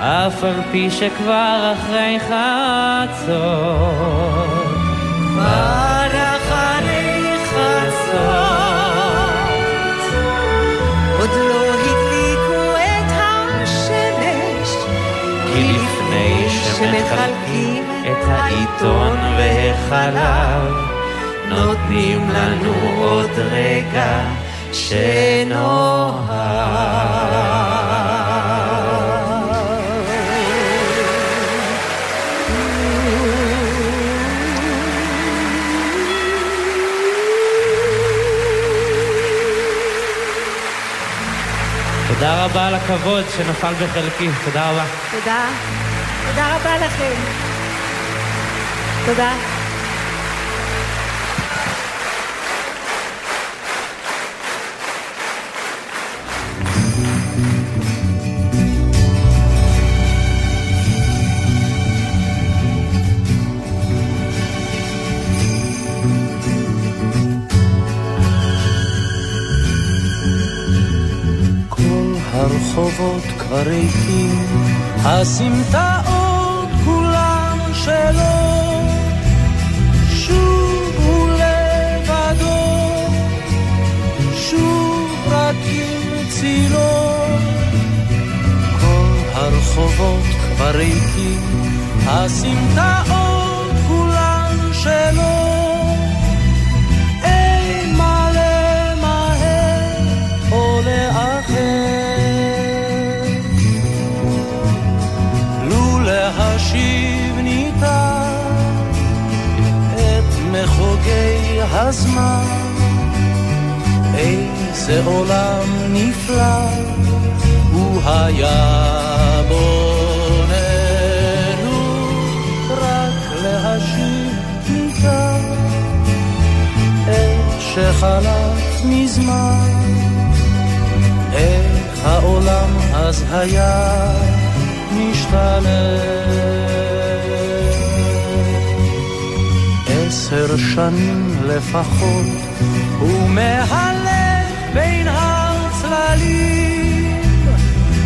אף על פי שכבר אחרי חצות. כבר אחרי חצות, עוד לא הדליקו את השמש, כי לפני שמחלקים את העיתון והחלב, נותנים לנו עוד רגע שנוהג. תודה רבה על הכבוד שנפל בחלקי, תודה רבה. תודה. תודה רבה לכם. תודה. הרחובות כבר ריקים, הסמטאות כולן שלו, שוב הוא לבדו, שוב רק עם צילו. כל הרחובות כבר ריקים, הסמטאות מחוגי הזמן, איזה עולם נפלא הוא היה בוננו, רק להשיב ניתן את שחלף מזמן, איך העולם אז היה משתנה. עשר שנים לפחות, הוא מהלך בין הצללים,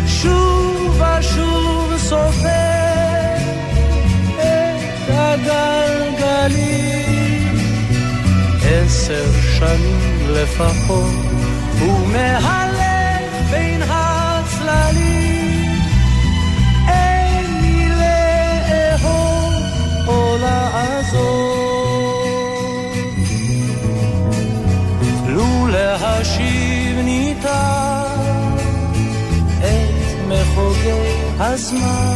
שוב ושוב סופר את הגלגלים. עשר שנים לפחות, הוא מהלך בין הצללים. הזמן,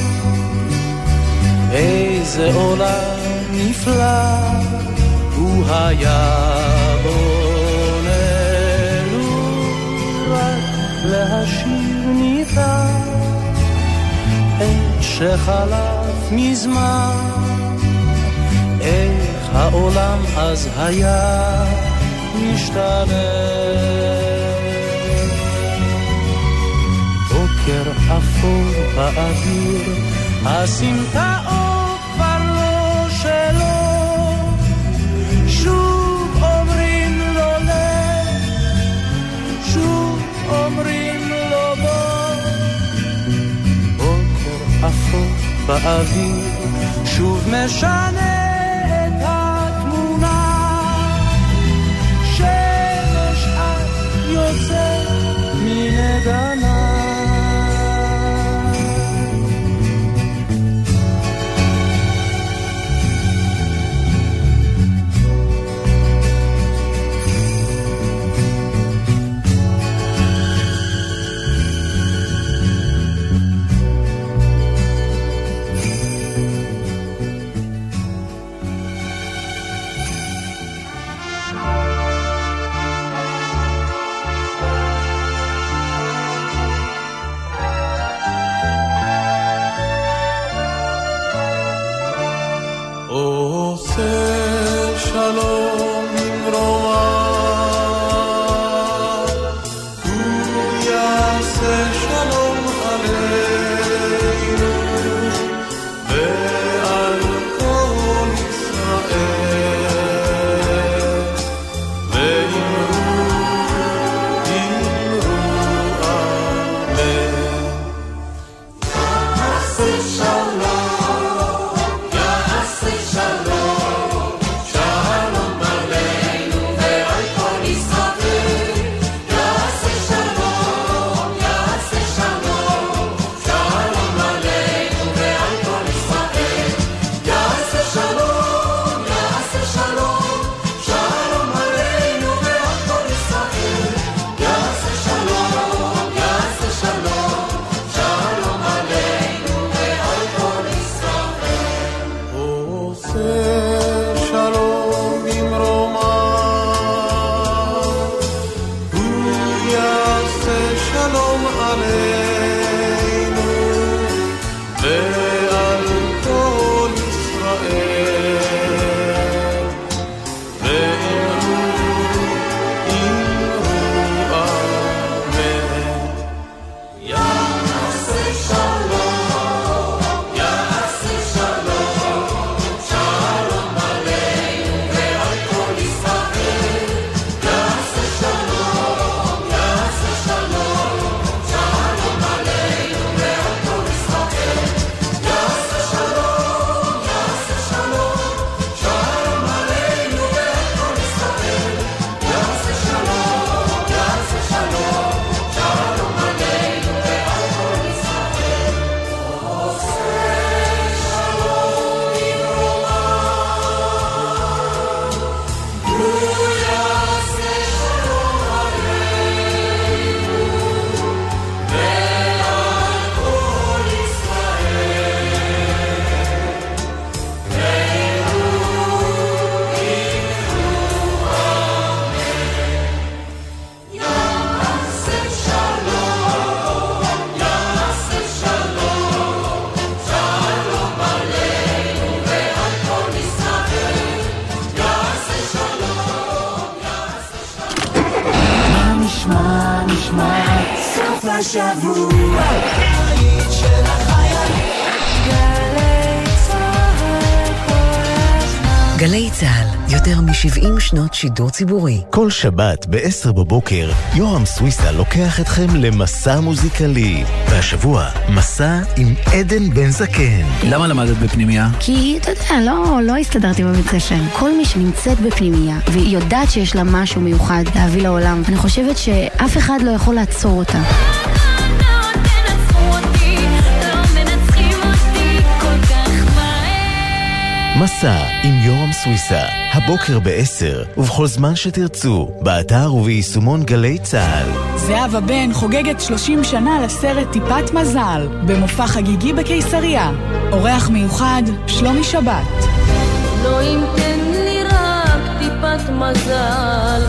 איזה עולם נפלא הוא היה בוננו, רק להשיב ניתן. את שחלף מזמן, איך העולם אז היה משתנה. אפור באוויר, הסמטאות כבר לא שלו. שוב אומרים לו לך, שוב אומרים לו בוא. בוקר אפור באוויר, שוב משנה את התמונה. שמש את יוצאת מנגנה. סוף Hello. שידור ציבורי. כל שבת ב-10 בבוקר, יורם סוויסה לוקח אתכם למסע מוזיקלי. והשבוע, מסע עם עדן בן זקן. למה למדת בפנימייה? כי, אתה יודע, לא, לא הסתדרתי בבית ספר. כל מי שנמצאת בפנימייה, והיא יודעת שיש לה משהו מיוחד להביא לעולם, אני חושבת שאף אחד לא יכול לעצור אותה. מסע עם יורם סוויסה, הבוקר ב-10, ובכל זמן שתרצו, באתר וביישומון גלי צה"ל. זהבה בן חוגגת 30 שנה לסרט טיפת מזל, במופע חגיגי בקיסריה. אורח מיוחד, שלומי שבת. לא אם תן לי רק טיפת מזל.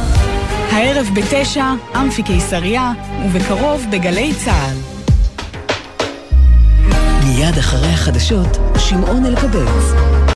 הערב בתשע, אמפי קיסריה, ובקרוב בגלי צה"ל. מיד אחרי החדשות, שמעון אלקבץ.